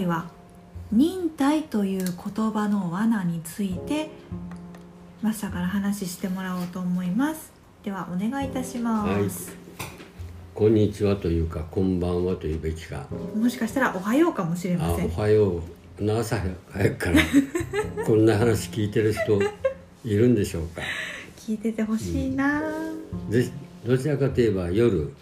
回は忍耐という言葉の罠についてマスターから話してもらおうと思います。ではお願いいたします、こんにちはというかこんばんはというべきか。もしかしたらおはようかもしれあません。おはよう。の朝早くから こんな話聞いてる人いるんでしょうか？聞いててほしいな、でどちらかといえば夜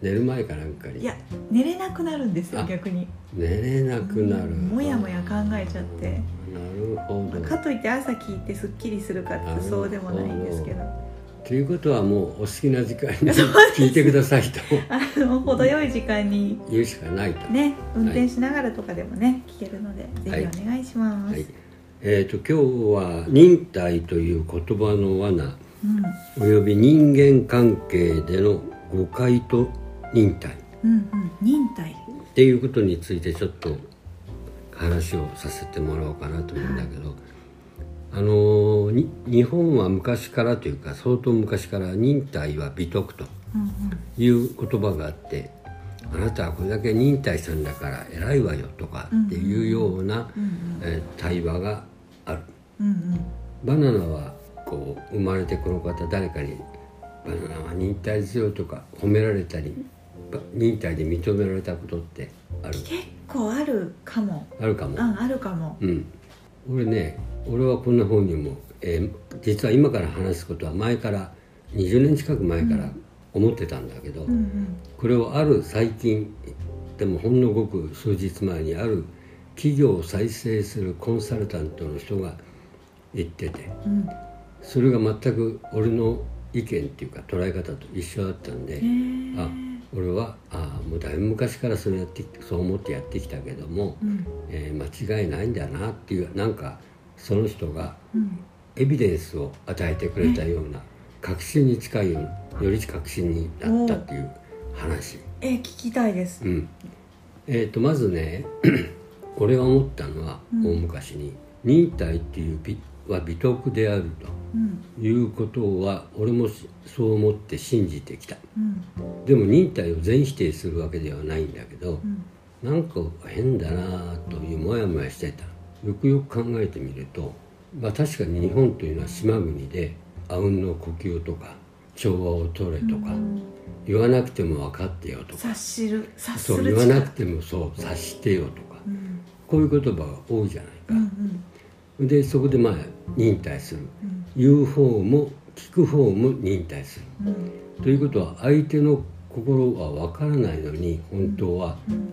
寝る前かなんかに。いや寝れなくなるんですよあ逆に。寝れなくなる。もやもや考えちゃって。なるほど。かといって朝聞いてすっきりするかってそうでもないんですけど。ということはもうお好きな時間に 聞いてくださいと。あの程よい時間に。言うしかないと、ね運転しながらとかでもね聞けるのでぜひお願いします、はい。えー、と今日は忍耐という言葉の罠。うん。および人間関係での誤解と忍耐。うんうん忍耐。っていうことについてちょっと話をさせてもらおうかなと思うんだけど、あのに日本は昔からというか相当昔から忍耐は美徳とうんうん。いう言葉があってあなたはこれだけ忍耐したんだから偉いわよとかっていうような、うんえー対話がある。うんうん。バナナはこう生まれてこの方誰かに「バナナは忍耐強い」とか褒められたりば忍耐で認められたことってある？結構あるかも。あるかも。うんあるかも。うん。俺ね俺はこんな本にも、えー実は今から話すことは前から20年近く前から思ってたんだけど、うんうん。これをある最近でもほんのごく数日前にある企業を再生するコンサルタントの人が言っててうん。それが全く俺の意見っていうか捉え方と一緒だったんであ俺はあもうだいぶ昔からそれやってそう思ってやってきたけども、うん。えー間違いないんだなっていうなんかその人がうん。エビデンスを与えてくれたような確信に近いようなより確信になったっていう話。え聞きたいです。うん、えー、とまずね 俺が思ったのはうん。大昔に、忍耐っていう美は美徳であるうん。ということは俺もしそう思って信じてきた。うん。でも忍耐を全否定するわけではないんだけどうん。なんか変だなというモヤモヤしてた。よくよく考えてみると、まあ、確かに日本というのは島国であうんの呼吸とか調和を取れとか、うん。言わなくても分かってよとか。察しる。察すそうる言わなくてもそう察してよとか。うん。こういう言葉が多いじゃないうんかう、んでそこでまあ忍耐する。うん。言う方も聞く方も忍耐する。うん。ということは相手の心は分からないのに本当はうん。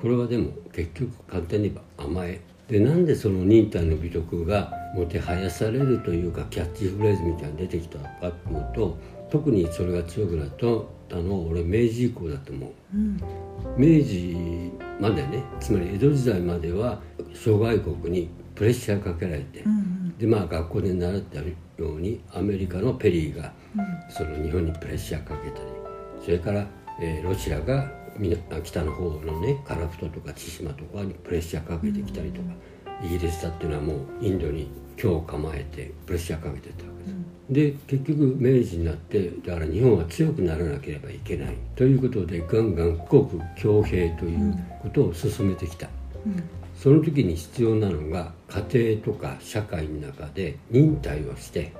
これはでも結局簡単に言えば甘え。でなんでその忍耐の美徳がもてはやされるというかキャッチフレーズみたいに出てきたのかっていうと特にそれが強くなったのは俺明治以降だと思う。うん。明治までねつまり江戸時代までは諸外国にプレッシャーかけられて、うんでまあ学校で習ったようにアメリカのペリーがうん。その日本にプレッシャーかけたりそれから、えーロシアが南北の方のねカラフトとか千島とかにプレッシャーかけてきたりとか、イギリスだっていうのはもうインドに今日構えてプレッシャーかけてたわけです。で結局明治になってだから日本は強くならなければいけないということでガンガン国強兵ということを進めてきた、うんその時に必要なのが家庭とか社会の中で忍耐をして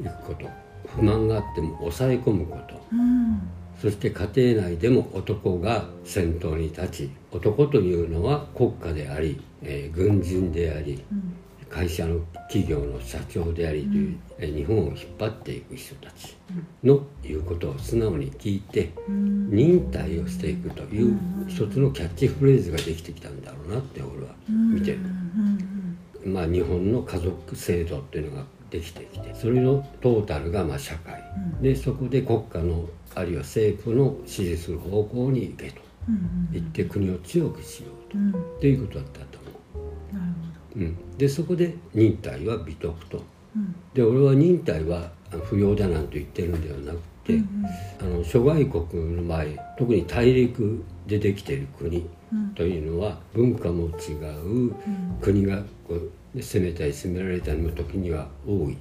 いくこと。不満があっても抑え込むこと。うん。そして家庭内でも男が先頭に立ち男というのは国家であり、えー軍人でありうん会社の企業の社長でありという、えー日本を引っ張っていく人たちの言うことを素直に聞いてうん。忍耐をしていくという一つのキャッチフレーズができてきたんだろうなって俺は見てる。うんまあ、日本の家族制度っていうのができてきてそれのトータルがまあ社会、うん。でそこで国家のあるいは政府の支持する方向に行けとうん言って国を強くしようと、いうことだったとう、うん、でそこで忍耐は美徳と。うん。で俺は忍耐はあ不要だなんて言ってるんではなくて、うんあの諸外国の場合特に大陸でできている国うん。というのは文化も違ううん。国がこう攻めたり攻められたりの時には多い。うん。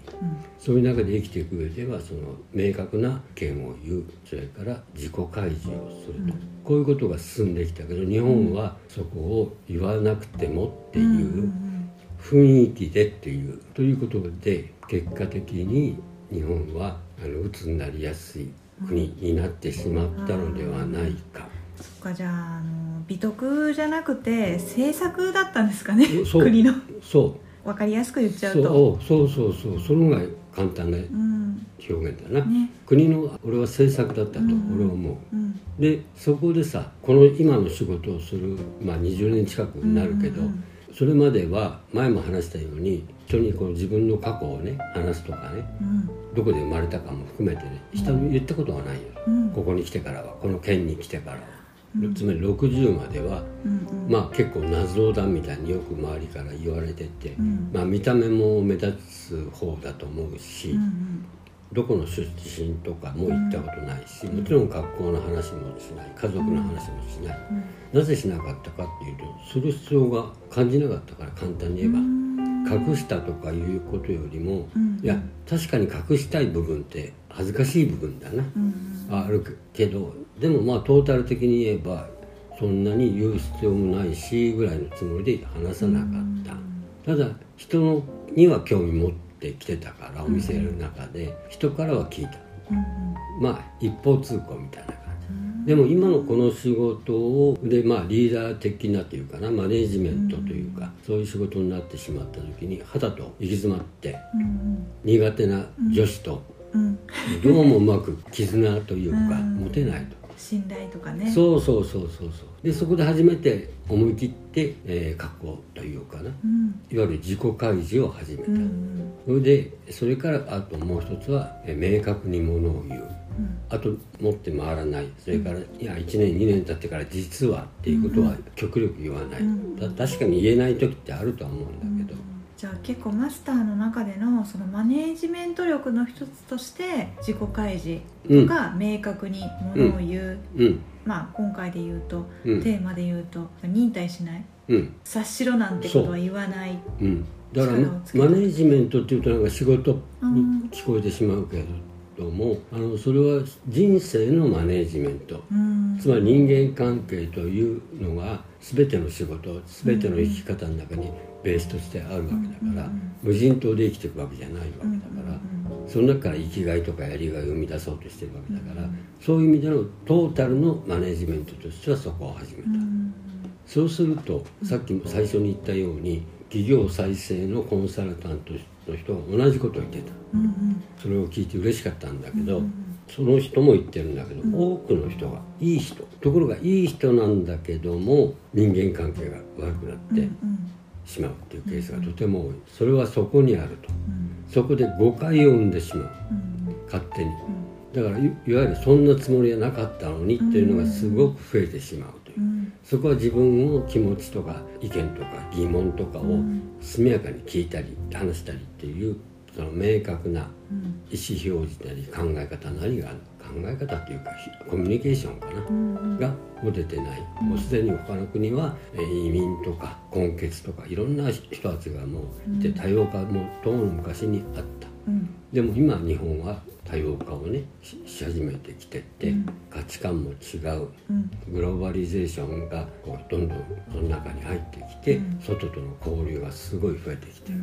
そういう中で生きていく上ではその明確な意見を言う。それから自己開示をすると、こういうことが進んできたけど日本はそこを言わなくてもってうんいう雰囲気でっていう。ということで。結果的に日本はあの鬱になりやすい国になってしまったのではないか。そっかじゃああの美徳じゃなくて政策だったんですかね？そう国の。そう。わかりやすく言っちゃうそとうそうそうそう。その方が簡単なうん。表現だな、ね。国の俺は政策だったとうん俺は思う、うん。でそこでさこの今の仕事をする、まあ、20年近くになるけど、うんうんそれまでは前も話したように人にこう自分の過去をね話すとかねうん。どこで生まれたかも含めてね人に言ったことはないよ、うん。ここに来てからはこの県に来てからは、うん。つまり60まではうんうん。まあ結構謎だみたいによく周りから言われてて、うん。まあ見た目も目立つ方だと思うし、うんどこの出身とかも行ったことないし、もちろん学校の話もしない家族の話もしない、うん。なぜしなかったかっていうとする必要が感じなかったから簡単に言えば、うん。隠したとかいうことよりも、うん。いや確かに隠したい部分って恥ずかしい部分だな、うん。あるけどでもまあトータル的に言えばそんなに言う必要もないしぐらいのつもりで話さなかった、ただ人のには興味持ってきてたからお店やる中で、人からは聞いた。うんまあ一方通行みたいな感じ。でも今のこの仕事をでまあリーダー的なというかなマネージメントというか、そういう仕事になってしまった時に肌と行き詰まってうん苦手な女子とうん。どうもうまく絆というかうん。持てないと。信頼とかね。そうそうそうそうそう。でそこで初めて思い切って、えー、格好というかな。うん。いわゆる自己開示を始めた、うんそれでそれからあともう一つは、えー明確にものを言う。うん。あと持って回らない。それから、いや1年2年経ってから実はっていうことは極力言わない、うんだ確かに言えない時ってあるとは思うんだ。けど、じゃあ結構マスターの中でのそのマネージメント力の一つとして自己開示とか明確にものを言う、うん。まあ今回で言うと、うん。テーマで言うと忍耐しない。うん。察しろなんてことは言わない。う。ん。だからマネージメントっていうとなんか仕事にうん。聞こえてしまうけれどもあのそれは人生のマネージメント。うん。つまり人間関係というのが全ての仕事全ての生き方の中にベースとしてあるわけだから無人島で生きていくわけじゃないわけだからその中から生きがいとかやりがいを生み出そうとしてるわけだからそういう意味でのトータルのマネージメントとしてはそこを始めた。そうするとさっきも最初に言ったように企業再生のコンサルタントの人が同じことを言ってた。それを聞いて嬉しかったんだけど、その人も言ってるんだけど、多くの人がいい人ところがいい人なんだけども人間関係が悪くなってしまうっていうケースがとても多い。それはそこにあると。そこで誤解を生んでしまう。勝手に。だからいいわゆるそんなつもりはなかったのにっていうのがすごく増えてしまうという、そこは自分の気持ちとか意見とか疑問とかを速やかに聞いたり話したりっていうその明確な意思表示なり考え方なりが考え方っていうかひコミュニケーションかな、が持ててない、もうすでに他の国はえー移民とか根血とかいろんな人たちがもういて多様化もとうの昔にあった。でも今日本は多様化をねしし始めてきてって、価値観も違う、グローバリゼーションがこうどんどんその中に入ってきて、外との交流がすごい増えてきてる、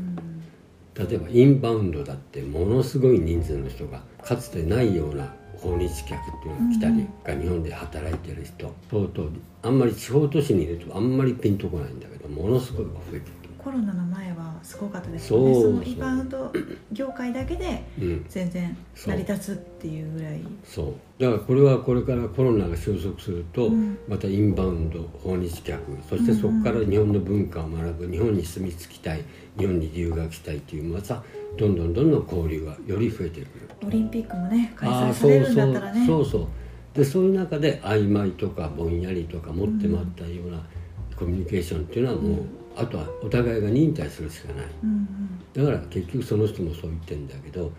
例えばインバウンドだってものすごい人数の人がかつてないような訪日客っていうのが来たり、が日本で働いてる人相当あんまり地方都市にいるとあんまりピンとこないんだけどものすごい増えてるコロナの前はすごかったですよね。そのインバウンド業界だけでうん。全然成り立つっていうぐらい。そう。だからこれはこれからコロナが収束すると、うん。またインバウンド訪日客そしてそこから日本の文化を学ぶ日本に住み着きたい日本に留学したいっていうまたどんどんどんどん交流がより増えてく。るオリンピックもね開催されるんだったらね。そうそう。そうでそういう中で曖昧とかぼんやりとか持ってまったようなコミュニケーションっていうのはもうあとはお互いが忍耐するしかない。うんだから結局その人もそう言ってんだけど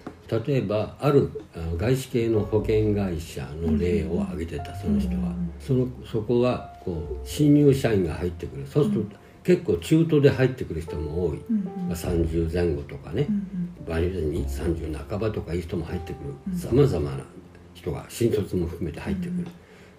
例えばある外資系の保険会社の例を挙げてたその人は、そのそこはこう新入社員が入ってくる。そうすると、結構中途で入ってくる人も多い、うんまあ、30前後とかね、うん場合によっては30半ばとかいう人も入ってくる。さまざまな人が新卒も含めて入ってくる、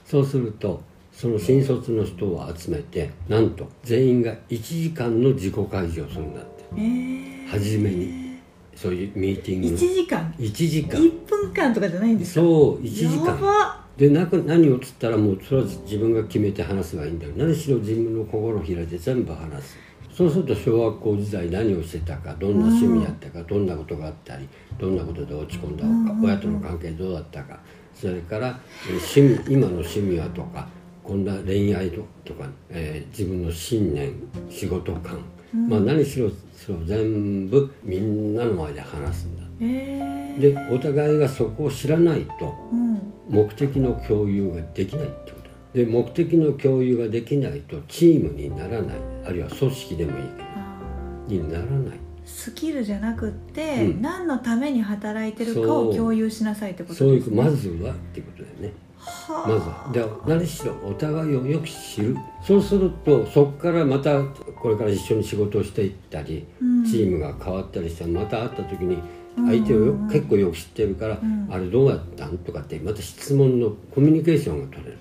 そうするとその新卒の人を集めてなんと全員が1時間の自己開示をするんだって。うんえー、初めにそういうミーティング1の時間？1時間。1分間とかじゃないんですか？そう1時や間ば。でなく何をつったらもうそれは自分が決めて話せばいいんだよ何しろ自分の心を開いて全部話す。そうすると小学校時代何をしてたかどんな趣味やったかどんなことがあったりどんなことで落ち込んだのか親との関係どうだったかそれからえー趣味今の趣味はとかこんな恋愛ととか、えー自分の信念仕事観、まあ何しろそれを全部みんなの前で話すんだ。えー、でお互いがそこを知らないとうん。目的の共有ができないってこと。だで目的の共有ができないとチームにならない。あるいは組織でもいいけあどにならない。スキルじゃなくって、うん。何のために働いてるかを共有しなさいってことそういうですねまずはっていうことだよね。はあまずは。で何しろお互いをよく知る。そうするとそこからまたこれから一緒に仕事をしていったり、うん。チームが変わったりしてまた会った時に相手をようん。結構よく知ってるから、ん。あれどうやったん？とかってまた質問のコミュニケーションが取れる。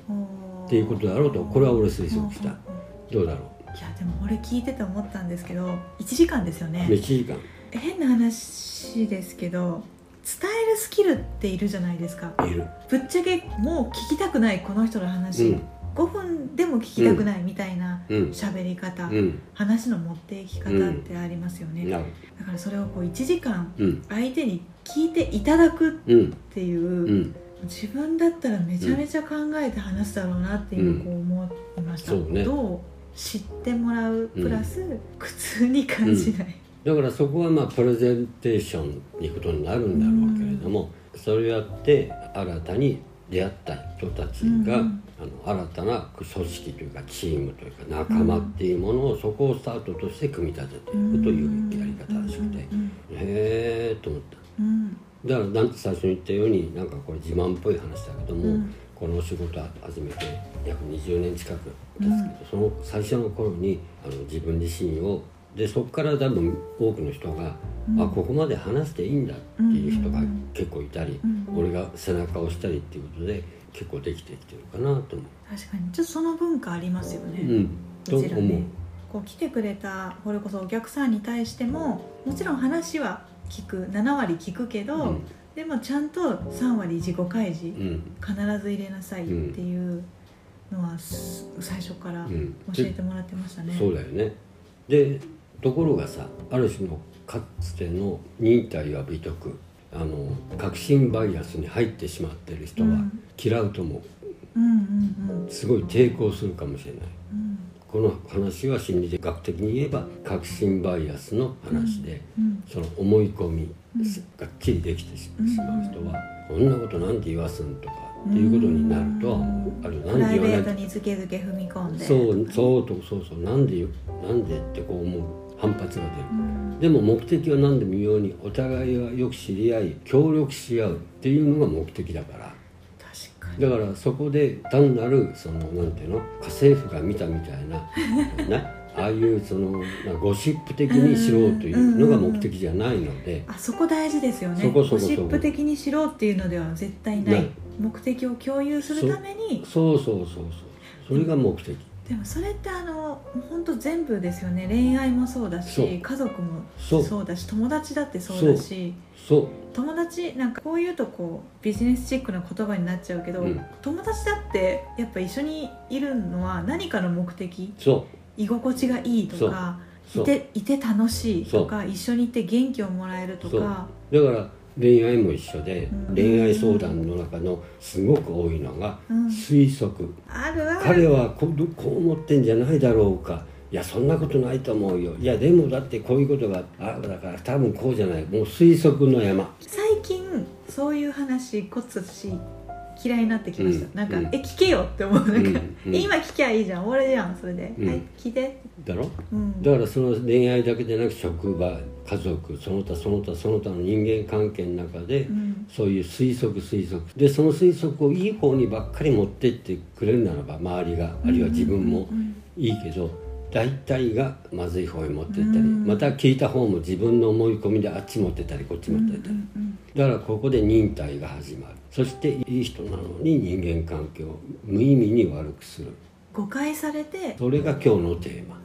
っていうことだろうとこれは俺推測した。どうだろいやでも俺聞いてて思ったんですけど1時間ですようね。1時間。変な話ですけど伝えるスキルっているじゃないですか。いる。ぶっちゃけもう聞きたくないこの人の話、うん。5分でも聞きたくないみたいなうん。喋り方、うん。話の持っていき方ってありますよね、なるだからそれをこう1時間うん。相手に聞いていただくっうんていう、うん。自分だったらめちゃめちゃ考えて話すだろうなっていううん。こう思いました、ね。どう知ってもらうプラス、苦痛に感じない、だからそこはまあプレゼンテーションにことになるんだろうけれども、それをやって新たに出会った人たちが、うんあの新たな組織というかチームというか仲間っていうものをそこをスタートとして組み立てていくというやり方らしくて、うんへえと思った。うん。だからなんて最初に言ったようになんかこれ自慢っぽい話だけども、うん。この仕事始めて約20年近くですけど、その最初の頃にあの自分自身をでそこから多分多くの人が、あここまで話していいんだっていう人が結構いたり、うん。俺が背中を押したりっていうことで結構できてきてるかなと思う。確かに。ちょっとその文化ありますよね、うん、らね思う。こう来てくれたこれこそお客さんに対してももちろん話は聞く。7割聞くけど、うん。でもちゃんと3割自己開示、うん。必ず入れなさいっていうのはす最初からうん。教えてもらってましたね、そうだよね。でところがさある種のかつての忍耐は美徳。あの確信バイアスに入ってしまっている人はうん。嫌うと思うんうんうん。うすごい抵抗するかもしれない。うん。この話は心理学的に言えば確信バイアスの話で、うん。その思い込みうん。がっちりできてしまう人は、こんなことなんて言わすんとかっていうことになるとは思う。あるいはプライベなんで言わない。ートにずけずけ踏み込んで。そうそうとそうそう。なんでなんでってこう思う反発が出る。うんでも目的は何でも言うようにお互いがよく知り合い協力し合うっていうのが目的だから。確かに。だからそこで単なるそのなんていうの？家政婦が見たみたいなな ああいうそのゴシップ的に知ろうというのが目的じゃないので。あそこ大事ですよね。そこそこゴシップ的にしろっていうのでは絶対ない。ない。目的を共有するために。そうそうそうそう。それが目的でもそれってあの本当全部ですよね。恋愛もそうだし家族もそうだし友達だってそうだしそう。友達なんかこういうとこうビジネスチックな言葉になっちゃうけど、うん。友達だってやっぱ一緒にいるのは何かの目的？そ居心地がいいとかいていて楽しいとか一緒にいて元気をもらえるとか。う。だから恋愛も一緒でうん。恋愛相談の中のすごく多いのがうん。推測。あるある。彼はこうこう思ってんじゃないだろうか。いやそんなことないと思うよ。いやでもだってこういうことがあだから多分こうじゃない。もう推測の山。最近そういう話こつし嫌いになってきました、うん。なんか、うん。え聞けよって思う。なんか、うん。今聞きゃいいじゃん俺じゃんそれで、うん。はい聞いて。だろ？うん。だからその恋愛だけでなく職場家族その他その他その他の人間関係の中で、うん。そういう推測推測。でその推測をいい方にばっかり持ってってくれるならば周りがあるいは自分もいいけど大体がまずい方に持ってったりうん。また聞いた方も自分の思い込みであっち持ってったりこっち持ってったり。うんだからここで忍耐が始まる。そしていい人なのに人間関係を無意味に悪くする。誤解されて。それが今日のテーマ。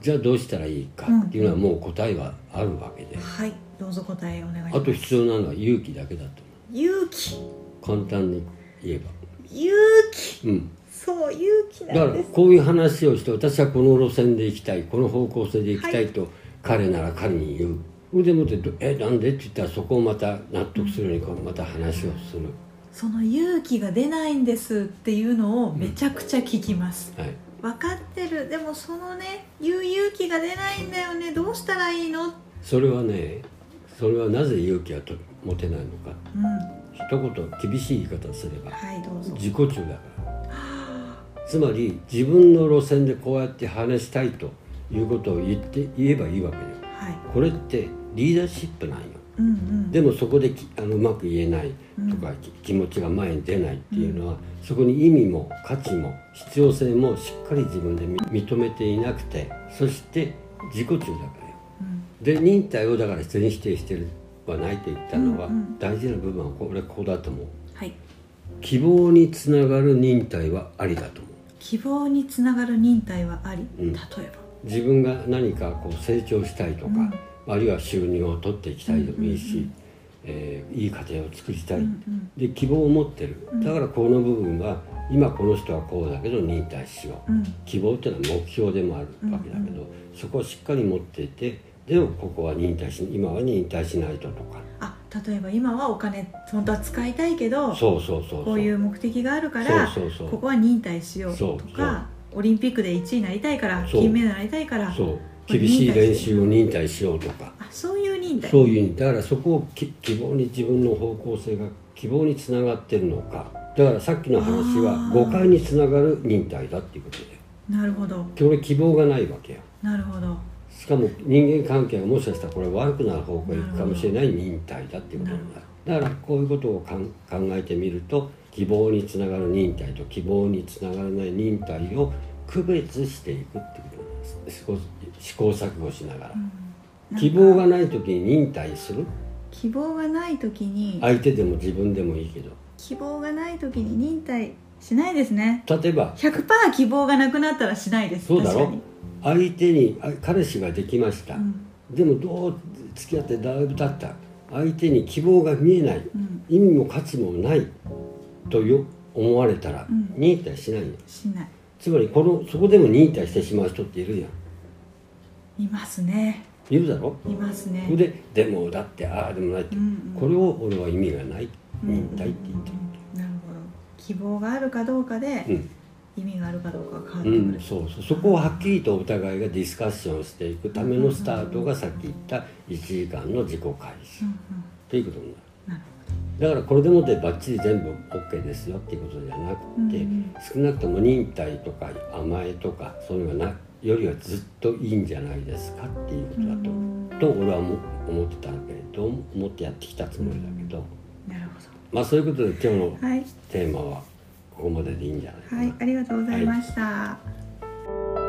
じゃあどうしたらいいかっていうのはもう答えはあるわけで。はい。どうぞ答えお願いします。あと必要なのは勇気だけだと勇気。思う簡単に言えば。勇気。うんそう勇気だからなんですこういう話をして私はこの路線で行きたいこの方向性で行きたいと彼なら彼に言う。でもって「えなんで?」って言ったらそこをまた納得するようにこうまた話をする、その勇気が出ないんですっていうのをめちゃくちゃ聞きます、はい、分かってる。でもそのね言う勇気が出ないんだよね。どうしたらいいの？それはねそれはなぜ勇気がと持てないのか。うん。一言厳しい言い方をすればはいどうぞ。自己中だからつまり自分の路線でこうやって話したいということを言って言えばいいわけよ。はい。これってリーダーシップなんよ。うんうん。でもそこできあのうまく言えないとか、き気持ちが前に出ないっていうのは、そこに意味も価値も必要性もしっかり自分でみ認めていなくてそして自己中だからよ。うん。で忍耐をだから全否定してるはないと言ったのは、うんうん。大事な部分はこれここだと思う。はい。希望につながる忍耐はありだと思う希望につながる忍耐はあり、うん。例え自分が何かこう成長したいとか、あるいは収入を取っていきたいでもいいし、えーいい家庭を作りたい、ば、うんで希望を持ってる。だからこの部分は今この人はこうだけど忍耐しよう、うん。希望っていうのは目標でもあるわけだけど、そこをしっかり持っていてでもここは忍耐し今は忍耐しないととか。あ例えば今はお金本当は使いたいけどそうそうそうそう。こういう目的があるからそうそうそう。ここは忍耐しようとかオリンピックで1位になりたいから金メダルになりたいからそう。厳しい練習を忍耐しようとか。あそういう忍耐。そういうだからそこをき希望に自分の方向性が希望につながってるのか。だからさっきの話は誤解につながる忍耐だっていうことで。なるほど。これ希望がないわけよなるほどしかも人間関係がもしかしたらこれ悪くなる方向へ行くかもしれない忍耐だっていうことになるだ。からこういうことを考えてみると希望につながる忍耐と希望につながらない忍耐を区別していくってことなんです。試行試行錯誤しながら、うん。希望がない時に忍耐する？希望がない時に相手でも自分でもいいけど。希望がない時に忍耐しないですね。例えば。100%希望がなくなったらしないです。そうだろ？相手にあ彼氏ができました、うん。でもどう付き合ってだいぶ経った。相手に希望が見えない。うん。意味も価値もない。とよ思われたらうん。忍耐しないよしない。つまりこのそこでも忍耐してしまう人っているじゃん。いますね。いるだろ？いますね。それででもだってああでもないって、うんうん。これを俺は意味がない。うん忍耐って言ってうんなるほど。希望があるかどうかでる意味があるかどうかが変わってうん、くる、うん、そうそう。そこをはっきりとお互いがディスカッションしていくためのスタートがさっき言った1時間の自己開始。うんうん。ということになる。だからこれでもってバッチリ全部 OK ですよっていうことじゃなくて、うん少なくとも忍耐とか甘えとかそういうのがなよりはずっといいんじゃないですかっていうことだと,、うんと俺はも思ってたんだけれど思ってやってきたつもりだけど、なるほまあそういうことで今日のどはい。テーマはここここまででいいんじゃないはい、ありがとうございました。はい